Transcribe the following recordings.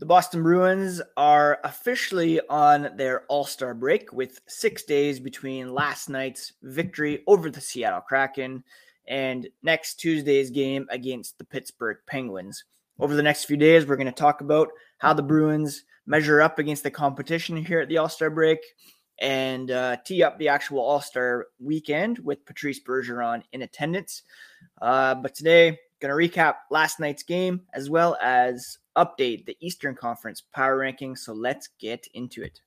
The Boston Bruins are officially on their All Star break with six days between last night's victory over the Seattle Kraken and next Tuesday's game against the Pittsburgh Penguins. Over the next few days, we're going to talk about how the Bruins measure up against the competition here at the All Star break and uh, tee up the actual All Star weekend with Patrice Bergeron in attendance. Uh, but today, going to recap last night's game as well as update the Eastern Conference power rankings. So let's get into it.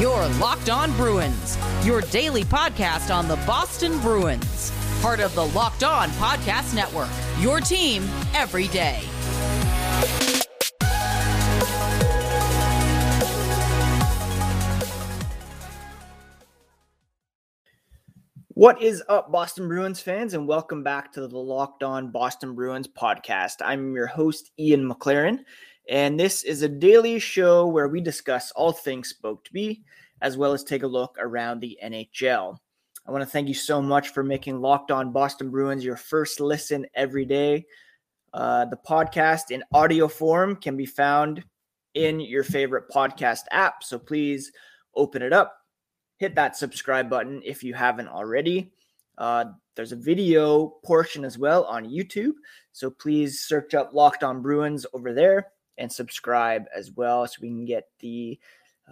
Your Locked On Bruins, your daily podcast on the Boston Bruins, part of the Locked On Podcast Network. Your team every day. What is up, Boston Bruins fans, and welcome back to the Locked On Boston Bruins podcast. I'm your host, Ian McLaren, and this is a daily show where we discuss all things spoked B, as well as take a look around the NHL. I want to thank you so much for making Locked On Boston Bruins your first listen every day. Uh, the podcast in audio form can be found in your favorite podcast app, so please open it up hit that subscribe button if you haven't already. Uh, there's a video portion as well on YouTube. So please search up Locked On Bruins over there and subscribe as well so we can get the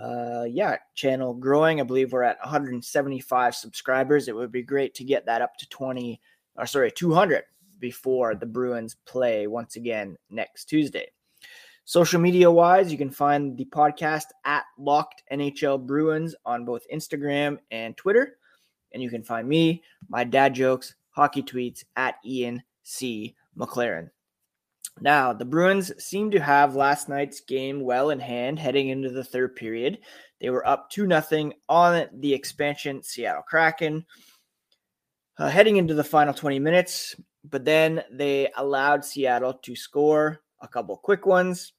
uh, yeah channel growing. I believe we're at 175 subscribers. It would be great to get that up to 20 or sorry 200 before the Bruins play once again next Tuesday. Social media wise, you can find the podcast at Locked NHL Bruins on both Instagram and Twitter. And you can find me, my dad jokes, hockey tweets at Ian C. McLaren. Now, the Bruins seem to have last night's game well in hand heading into the third period. They were up 2 0 on the expansion Seattle Kraken. Uh, heading into the final 20 minutes, but then they allowed Seattle to score a couple quick ones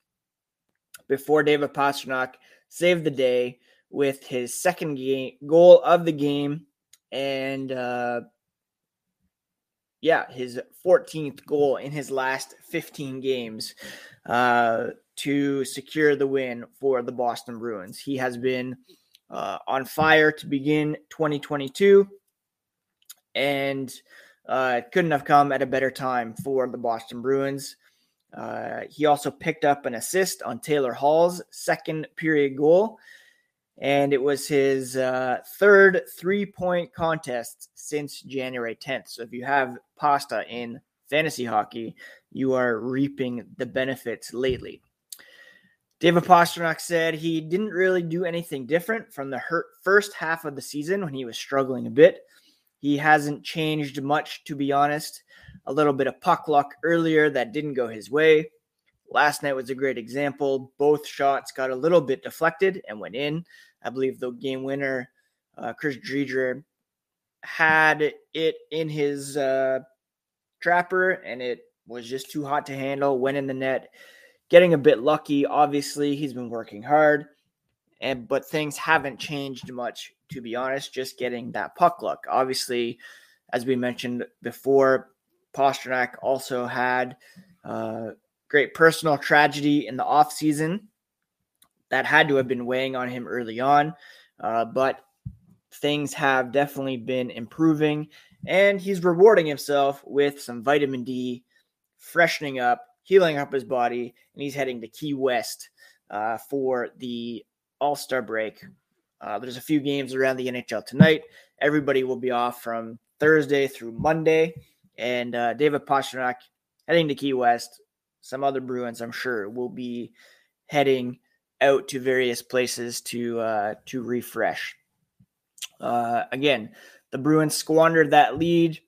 before David Pastrnak saved the day with his second game goal of the game and uh, yeah, his 14th goal in his last 15 games uh, to secure the win for the Boston Bruins. He has been uh, on fire to begin 2022 and uh, couldn't have come at a better time for the Boston Bruins. Uh, he also picked up an assist on Taylor Hall's second period goal, and it was his uh, third three point contest since January 10th. So if you have pasta in fantasy hockey, you are reaping the benefits lately. David Pastrnak said he didn't really do anything different from the first half of the season when he was struggling a bit. He hasn't changed much, to be honest. A little bit of puck luck earlier that didn't go his way. Last night was a great example. Both shots got a little bit deflected and went in. I believe the game winner, uh, Chris Driedger, had it in his uh, trapper and it was just too hot to handle. Went in the net. Getting a bit lucky. Obviously, he's been working hard, and but things haven't changed much to be honest, just getting that puck luck. Obviously, as we mentioned before, Pastrnak also had uh, great personal tragedy in the offseason that had to have been weighing on him early on. Uh, but things have definitely been improving, and he's rewarding himself with some vitamin D, freshening up, healing up his body, and he's heading to Key West uh, for the All Star break uh, there's a few games around the NHL tonight. Everybody will be off from Thursday through Monday, and uh, David Pastrnak heading to Key West. Some other Bruins, I'm sure, will be heading out to various places to uh, to refresh. Uh, again, the Bruins squandered that lead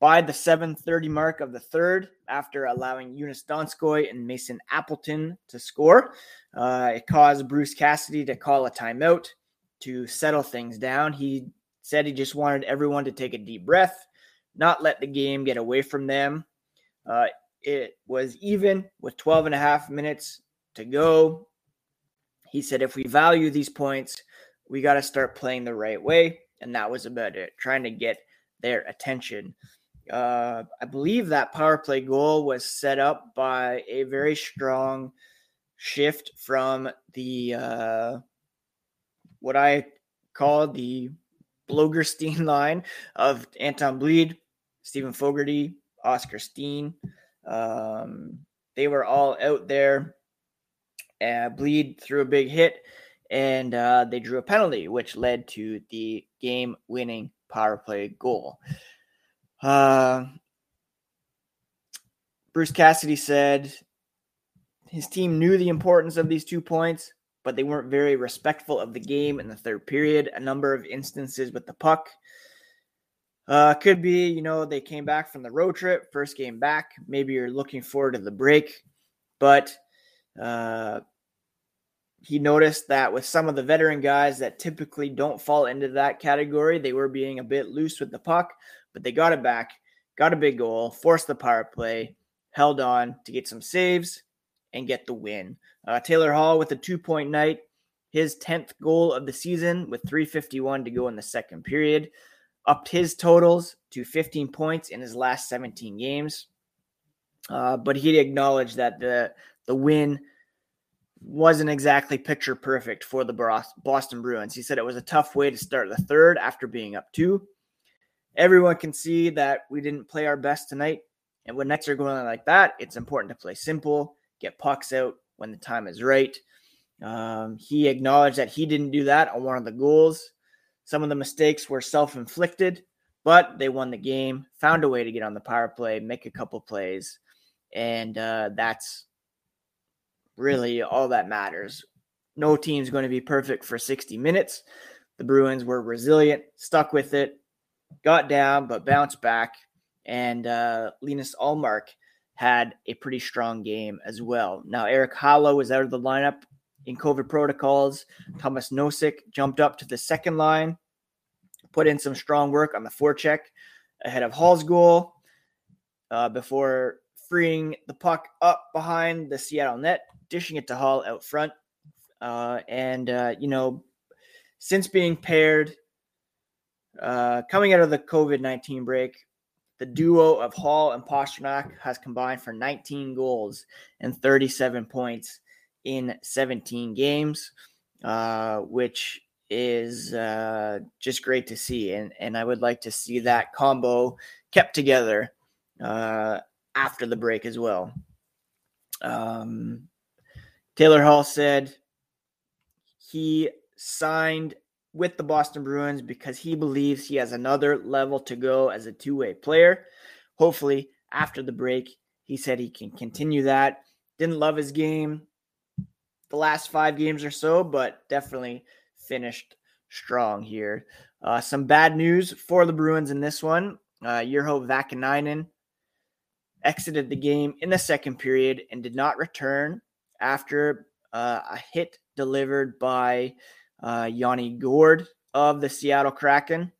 by the 7:30 mark of the third after allowing Joonas Donskoy and Mason Appleton to score. Uh, it caused Bruce Cassidy to call a timeout to settle things down. He said he just wanted everyone to take a deep breath, not let the game get away from them. Uh, it was even with 12 and a half minutes to go. He said, if we value these points, we got to start playing the right way. and that was about it, trying to get their attention. Uh, I believe that power play goal was set up by a very strong shift from the uh, what I call the Blogerstein line of Anton Blidh, Steven Fogarty, Oscar Steen. Um, they were all out there. Uh, Blidh threw a big hit, and uh, they drew a penalty, which led to the game-winning power play goal. Uh, Bruce Cassidy said his team knew the importance of these two points, but they weren't very respectful of the game in the third period. A number of instances with the puck. Uh, could be, you know, they came back from the road trip, first game back. Maybe you're looking forward to the break, but uh, he noticed that with some of the veteran guys that typically don't fall into that category, they were being a bit loose with the puck, but they got it back, got a big goal, forced the power play, held on to get some saves and get the win. Uh, Taylor Hall with a two point night, his 10th goal of the season with 351 to go in the second period, upped his totals to 15 points in his last 17 games. Uh, but he acknowledged that the the win wasn't exactly picture perfect for the Boston Bruins. He said it was a tough way to start the third after being up two. Everyone can see that we didn't play our best tonight. And when nights are going like that, it's important to play simple, get pucks out when the time is right. Um, he acknowledged that he didn't do that on one of the goals. Some of the mistakes were self inflicted, but they won the game, found a way to get on the power play, make a couple plays. And uh, that's really all that matters. No team's going to be perfect for 60 minutes. The Bruins were resilient, stuck with it, got down, but bounced back. And uh, Linus Ullmark had a pretty strong game as well. Now, Erik Haula was out of the lineup in COVID protocols. Tomas Nosek jumped up to the second line, put in some strong work on the forecheck ahead of Hall's goal uh, before freeing the puck up behind the Seattle net, dishing it to Hall out front. Uh, and, uh, you know, since being paired, uh, coming out of the COVID 19 break, the duo of Hall and Pastrnak has combined for 19 goals and 37 points in 17 games, uh, which is uh, just great to see. And, and I would like to see that combo kept together uh, after the break as well. Um, Taylor Hall said he signed with the Boston Bruins because he believes he has another level to go as a two way player. Hopefully, after the break, he said he can continue that. Didn't love his game the last five games or so, but definitely finished strong here. Uh, some bad news for the Bruins in this one. Uh, Urho Vaakanainen exited the game in the second period and did not return after uh, a hit delivered by uh, Yanni Gourde of the Seattle Kraken.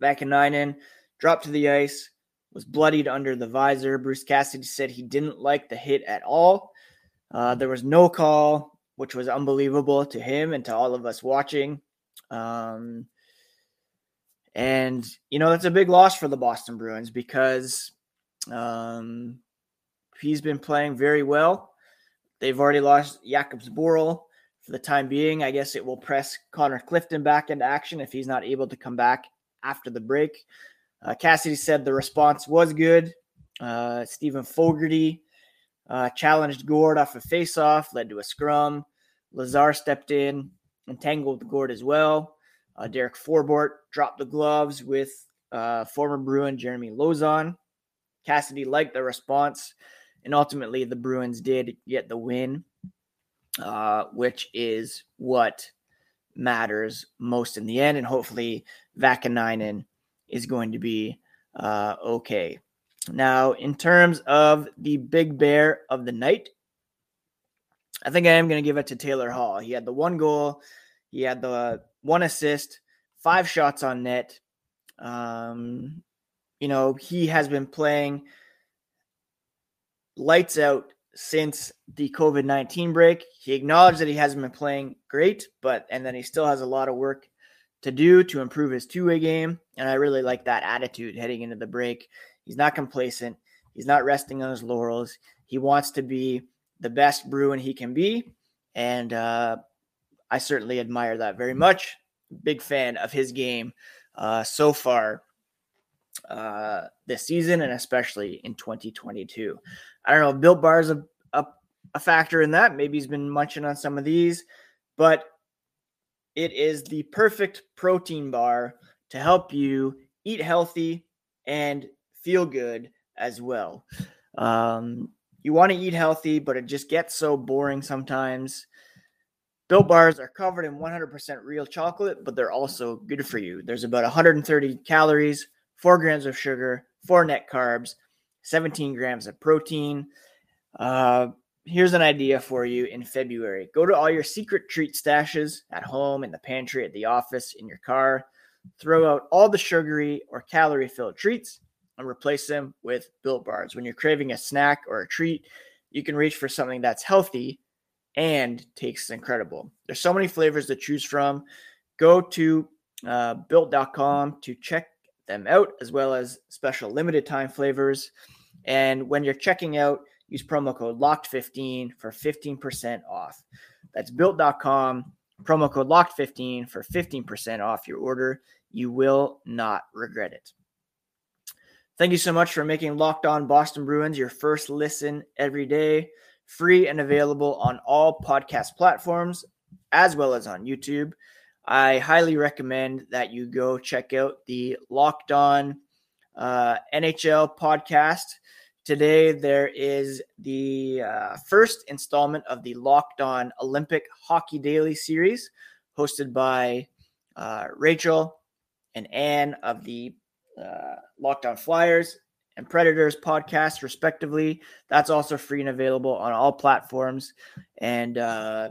Vaakanainen dropped to the ice, was bloodied under the visor. Bruce Cassidy said he didn't like the hit at all. Uh, there was no call, which was unbelievable to him and to all of us watching. Um, and, you know, that's a big loss for the Boston Bruins because um, he's been playing very well. They've already lost Jakub Zboril for the time being. I guess it will press Connor Clifton back into action if he's not able to come back after the break. Uh, Cassidy said the response was good. Uh, Steven Fogarty uh, challenged Gourde off a faceoff, led to a scrum. Lazar stepped in and tangled Gourde as well. Uh, Derek Forbort dropped the gloves with uh, former Bruin Jeremy Lauzon. Cassidy liked the response, and ultimately the Bruins did get the win uh, which is what matters most in the end. And hopefully, Vaakanainen is going to be uh, okay. Now, in terms of the big bear of the night, I think I am going to give it to Taylor Hall. He had the one goal, he had the one assist, five shots on net. Um, you know, he has been playing lights out since the COVID 19 break. He acknowledged that he hasn't been playing great, but and then he still has a lot of work to do to improve his two way game. And I really like that attitude heading into the break. He's not complacent, he's not resting on his laurels. He wants to be the best Bruin he can be. And uh, I certainly admire that very much. Big fan of his game uh, so far uh, this season and especially in 2022. I don't know, Built Bar is a, a, a factor in that. Maybe he's been munching on some of these, but it is the perfect protein bar to help you eat healthy and feel good as well. Um, you want to eat healthy, but it just gets so boring sometimes. Built bars are covered in 100% real chocolate, but they're also good for you. There's about 130 calories, 4 grams of sugar, 4 net carbs, 17 grams of protein. Uh, here's an idea for you in February go to all your secret treat stashes at home, in the pantry, at the office, in your car. Throw out all the sugary or calorie filled treats and replace them with built bars. When you're craving a snack or a treat, you can reach for something that's healthy and tastes incredible. There's so many flavors to choose from. Go to uh, built.com to check them out, as well as special limited time flavors. And when you're checking out, use promo code LOCKED15 for 15% off. That's built.com, promo code LOCKED15 for 15% off your order. You will not regret it. Thank you so much for making Locked On Boston Bruins your first listen every day, free and available on all podcast platforms as well as on YouTube. I highly recommend that you go check out the Locked On uh, NHL podcast. Today, there is the uh, first installment of the Locked On Olympic Hockey Daily series, hosted by uh, Rachel and Anne of the uh, Locked On Flyers and Predators podcast, respectively. That's also free and available on all platforms, and uh,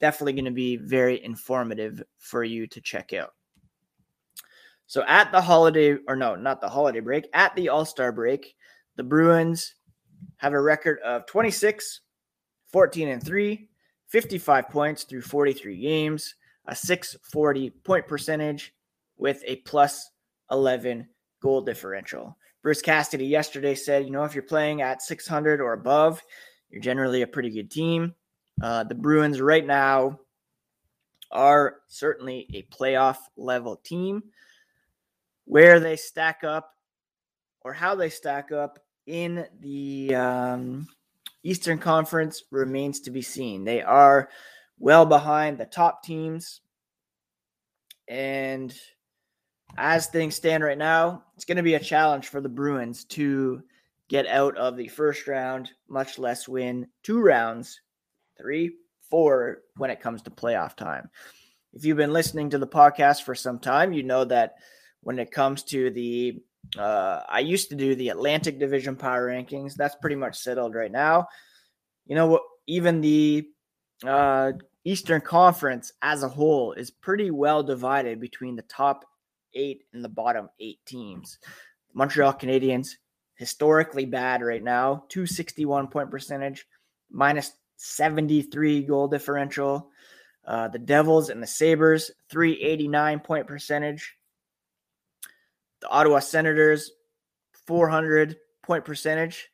definitely going to be very informative for you to check out. So, at the holiday, or no, not the holiday break, at the All Star break, the Bruins have a record of 26, 14 and 3, 55 points through 43 games, a 640 point percentage with a plus 11 goal differential. Bruce Cassidy yesterday said, you know, if you're playing at 600 or above, you're generally a pretty good team. Uh, the Bruins right now are certainly a playoff level team. Where they stack up or how they stack up in the um, Eastern Conference remains to be seen. They are well behind the top teams. And as things stand right now, it's going to be a challenge for the Bruins to get out of the first round, much less win two rounds, three, four when it comes to playoff time. If you've been listening to the podcast for some time, you know that when it comes to the uh, I used to do the Atlantic Division power rankings. That's pretty much settled right now. You know what? Even the uh, Eastern Conference as a whole is pretty well divided between the top eight and the bottom eight teams. Montreal Canadiens, historically bad right now, 261 point percentage, minus 73 goal differential. Uh, the Devils and the Sabres, 389 point percentage, the Ottawa Senators, 400 point percentage.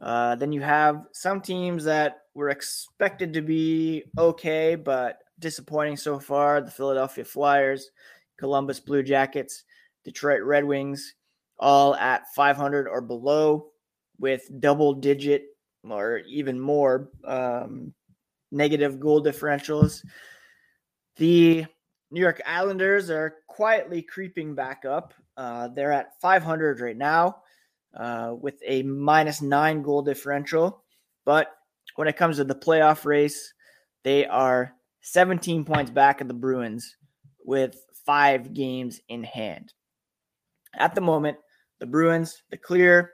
Uh, then you have some teams that were expected to be okay, but disappointing so far. The Philadelphia Flyers, Columbus Blue Jackets, Detroit Red Wings, all at 500 or below with double digit or even more um, negative goal differentials. The New York Islanders are quietly creeping back up. Uh, they're at 500 right now uh, with a minus nine goal differential. But when it comes to the playoff race, they are 17 points back of the Bruins with five games in hand. At the moment, the Bruins, the clear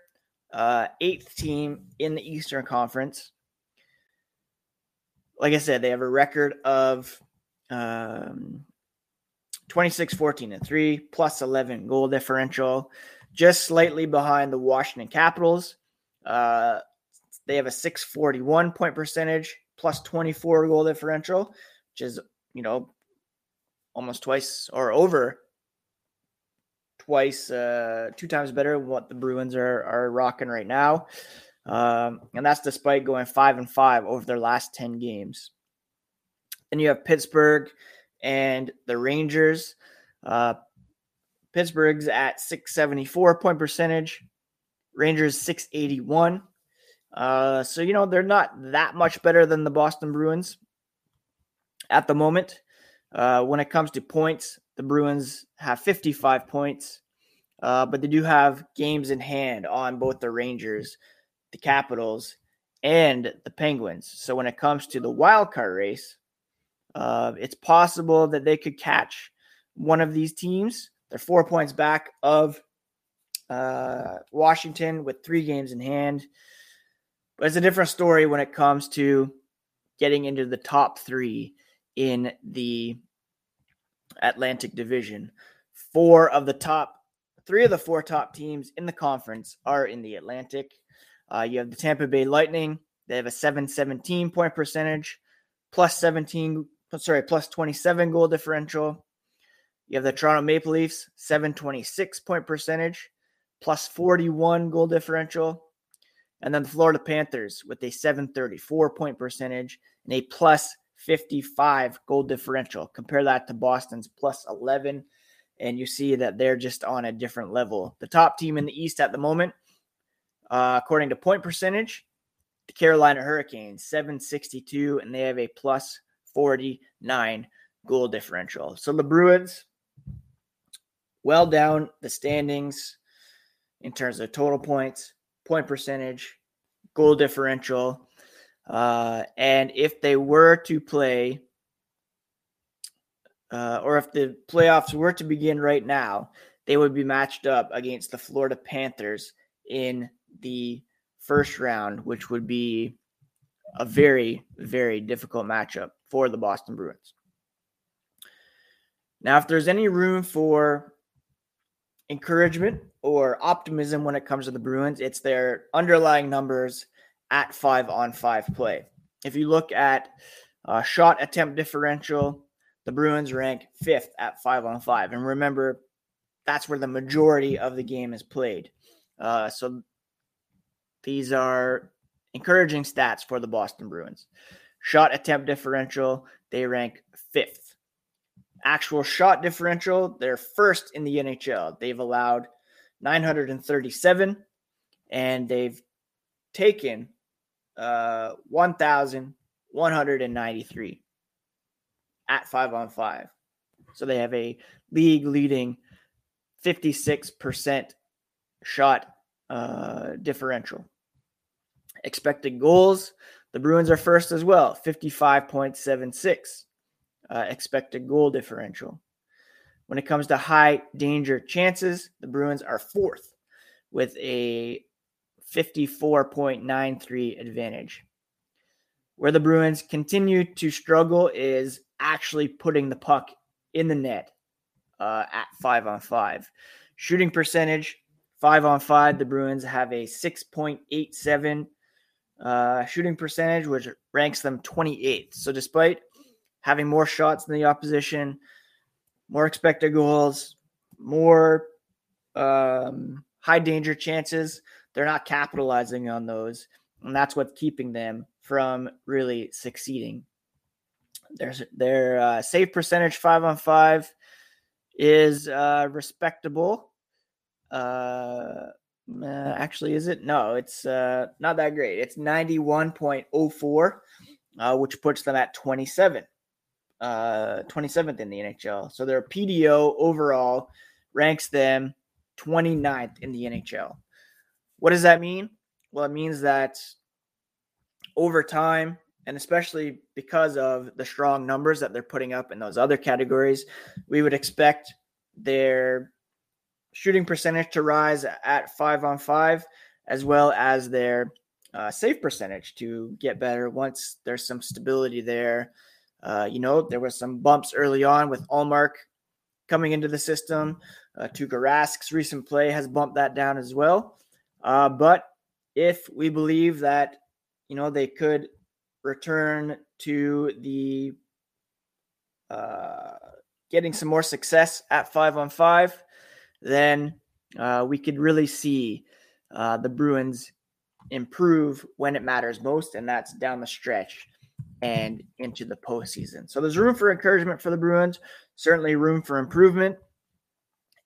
uh, eighth team in the Eastern Conference. Like I said, they have a record of um, 26 14 and 3 plus 11 goal differential just slightly behind the washington capitals uh, they have a 641 point percentage plus 24 goal differential which is you know almost twice or over twice, uh, two times better what the Bruins are are rocking right now, um, and that's despite going five and five over their last ten games. Then you have Pittsburgh and the Rangers. Uh, Pittsburgh's at 674 point percentage, Rangers 681. Uh, so, you know, they're not that much better than the Boston Bruins at the moment. Uh, when it comes to points, the Bruins have 55 points, uh, but they do have games in hand on both the Rangers, the Capitals, and the Penguins. So when it comes to the wild card race, uh, it's possible that they could catch one of these teams. They're four points back of uh, Washington with three games in hand. But it's a different story when it comes to getting into the top three in the Atlantic Division. Four of the top, three of the four top teams in the conference are in the Atlantic. Uh, you have the Tampa Bay Lightning. They have a 717 point percentage, plus 17 sorry, plus 27 goal differential. You have the Toronto Maple Leafs, 726 point percentage, plus 41 goal differential. And then the Florida Panthers with a 734 point percentage and a plus 55 goal differential. Compare that to Boston's plus 11, and you see that they're just on a different level. The top team in the East at the moment, uh, according to point percentage, the Carolina Hurricanes, 762, and they have a plus 49 goal differential. So the Bruins, well down the standings in terms of total points, point percentage, goal differential. Uh, and if they were to play, uh, or if the playoffs were to begin right now, they would be matched up against the Florida Panthers in the first round, which would be a very, very difficult matchup for the Boston Bruins. Now, if there's any room for encouragement or optimism when it comes to the Bruins, it's their underlying numbers at five on five play. If you look at uh, shot attempt differential, the Bruins rank fifth at five on five. And remember, that's where the majority of the game is played. Uh, so these are encouraging stats for the Boston Bruins. Shot attempt differential, they rank fifth. Actual shot differential, they're first in the NHL. They've allowed 937 and they've taken uh, 1,193 at five on five. So they have a league leading 56% shot uh, differential. Expected goals, the Bruins are first as well, 55.76 uh, expected goal differential. When it comes to high danger chances, the Bruins are fourth with a 54.93 advantage. Where the Bruins continue to struggle is actually putting the puck in the net uh, at five on five. Shooting percentage, five on five, the Bruins have a 6.87 uh, shooting percentage, which ranks them 28th. So, despite having more shots than the opposition, more expected goals, more um, high danger chances, they're not capitalizing on those. And that's what's keeping them from really succeeding. There's their uh, save percentage five on five is uh, respectable. Uh, uh, actually, is it? No, it's uh, not that great. It's 91.04, uh, which puts them at 27, uh, 27th in the NHL. So their PDO overall ranks them 29th in the NHL. What does that mean? Well, it means that over time, and especially because of the strong numbers that they're putting up in those other categories, we would expect their shooting percentage to rise at five on five, as well as their uh, save percentage to get better once there's some stability there. Uh, you know, there was some bumps early on with Ullmark coming into the system. Uh, Tuukka recent play has bumped that down as well. Uh, but if we believe that, you know, they could return to the uh, getting some more success at five on five, then uh, we could really see uh, the Bruins improve when it matters most, and that's down the stretch and into the postseason. So there's room for encouragement for the Bruins, certainly room for improvement.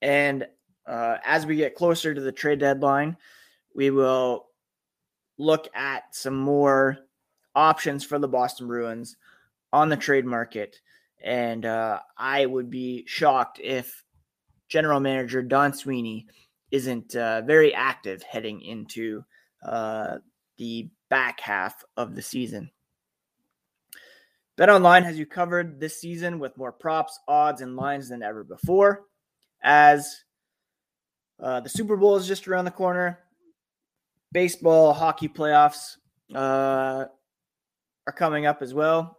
And uh, as we get closer to the trade deadline, we will look at some more options for the Boston Bruins on the trade market. And uh, I would be shocked if general manager Don Sweeney isn't uh, very active heading into uh, the back half of the season. Bet Online has you covered this season with more props, odds, and lines than ever before. As uh, the Super Bowl is just around the corner, baseball, hockey playoffs uh, are coming up as well.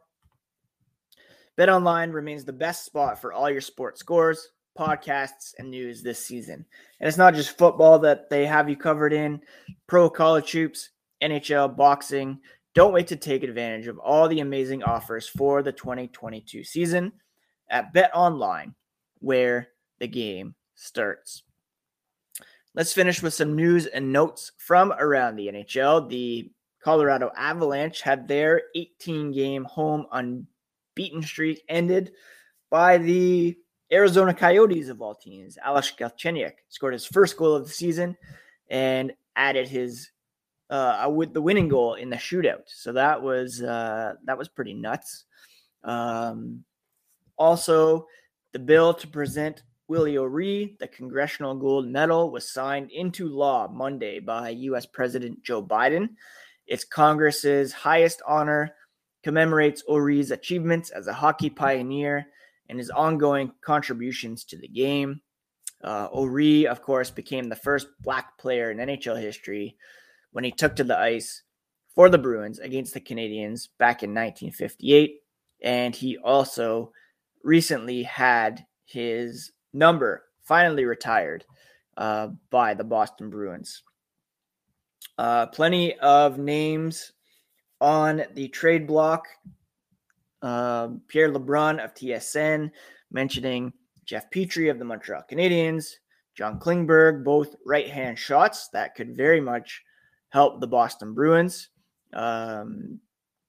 Bet Online remains the best spot for all your sports scores, podcasts, and news this season. And it's not just football that they have you covered in pro college hoops, NHL, boxing, don't wait to take advantage of all the amazing offers for the 2022 season at Bet Online, where the game starts. Let's finish with some news and notes from around the NHL. The Colorado Avalanche had their 18 game home unbeaten streak ended by the Arizona Coyotes of all teams. Alex Galchenyuk scored his first goal of the season and added his uh, with the winning goal in the shootout. So that was uh, that was pretty nuts. Um, also, the bill to present Willie O'Ree the Congressional Gold Medal was signed into law Monday by U.S. President Joe Biden. It's Congress's highest honor, commemorates O'Ree's achievements as a hockey pioneer and his ongoing contributions to the game. Uh, O'Ree, of course, became the first black player in NHL history when he took to the ice for the Bruins against the Canadiens back in 1958. And he also recently had his number finally retired uh, by the Boston Bruins. Uh, plenty of names on the trade block. Uh, Pierre LeBrun of TSN mentioning Jeff Petry of the Montreal Canadiens, John Klingberg, both right hand shots that could very much help the Boston Bruins. Um,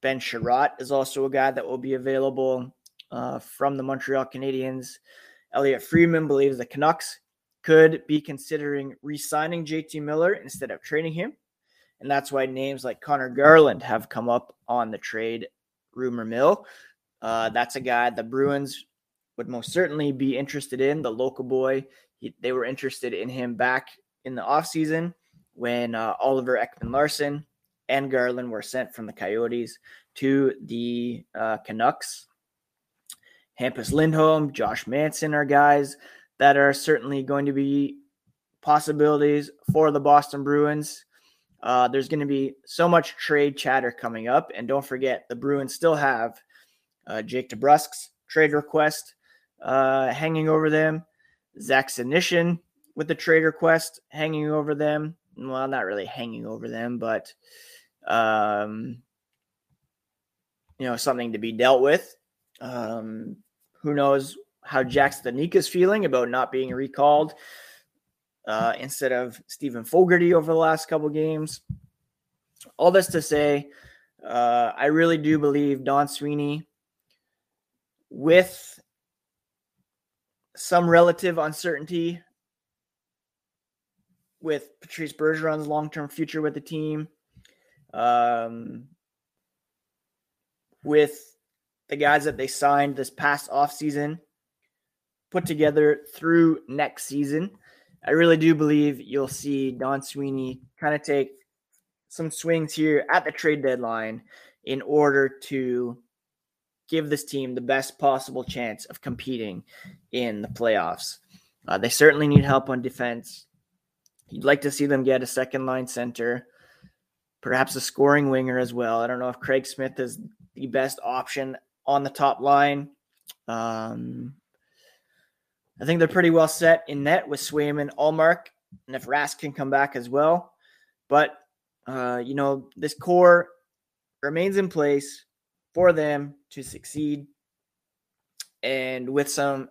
ben Chiarot is also a guy that will be available uh, from the Montreal Canadiens. Elliotte Friedman believes the Canucks could be considering re signing JT Miller instead of trading him. And that's why names like Conor Garland have come up on the trade rumor mill. Uh, that's a guy the Bruins would most certainly be interested in. The local boy, he, they were interested in him back in the offseason when uh, Oliver Ekman-Larsson and Garland were sent from the Coyotes to the uh, Canucks. Hampus Lindholm, Josh Manson are guys that are certainly going to be possibilities for the Boston Bruins. Uh, there's going to be so much trade chatter coming up. And don't forget, the Bruins still have uh, Jake DeBrusk's trade request uh, hanging over them, Zach Senyshyn with the trade request hanging over them well, not really hanging over them, but um, you know, something to be dealt with. Um, who knows how Jack Studnicka is feeling about not being recalled uh, instead of Steven Fogarty over the last couple games. All this to say, uh, I really do believe Don Sweeney, with some relative uncertainty with Patrice Bergeron's long term future with the team, um, with the guys that they signed this past offseason put together through next season. I really do believe you'll see Don Sweeney kind of take some swings here at the trade deadline in order to give this team the best possible chance of competing in the playoffs. Uh, they certainly need help on defense. You'd like to see them get a second line center, perhaps a scoring winger as well. I don't know if Craig Smith is the best option on the top line. Um, I think they're pretty well set in net with Swayman, Ullmark, and if Rask can come back as well. But uh, you know, this core remains in place for them to succeed. And with some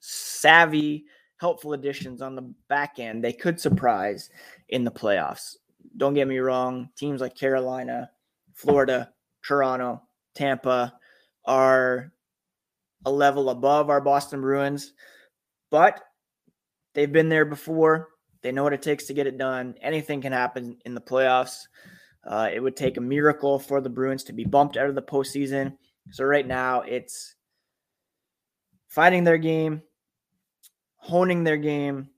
savvy, helpful additions on the back end, they could surprise in the playoffs. Don't get me wrong, teams like Carolina, Florida, Toronto, Tampa are a level above our Boston Bruins, but they've been there before. They know what it takes to get it done. Anything can happen in the playoffs. Uh, it would take a miracle for the Bruins to be bumped out of the postseason. So right now, it's fighting their game, honing their game,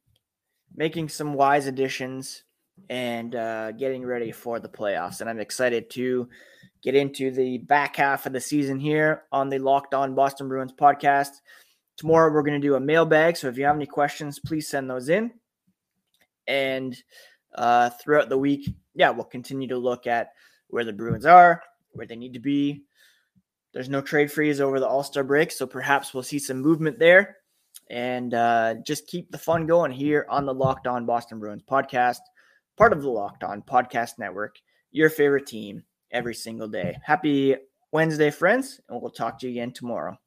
making some wise additions, and uh, getting ready for the playoffs. And I'm excited to get into the back half of the season here on the Locked On Boston Bruins podcast. Tomorrow, we're going to do a mailbag. So if you have any questions, please send those in. And uh, throughout the week, yeah, we'll continue to look at where the Bruins are, where they need to be. There's no trade freeze over the All Star break, so perhaps we'll see some movement there. And uh, just keep the fun going here on the Locked On Boston Bruins podcast, part of the Locked On Podcast Network, your favorite team every single day. Happy Wednesday, friends, and we'll talk to you again tomorrow.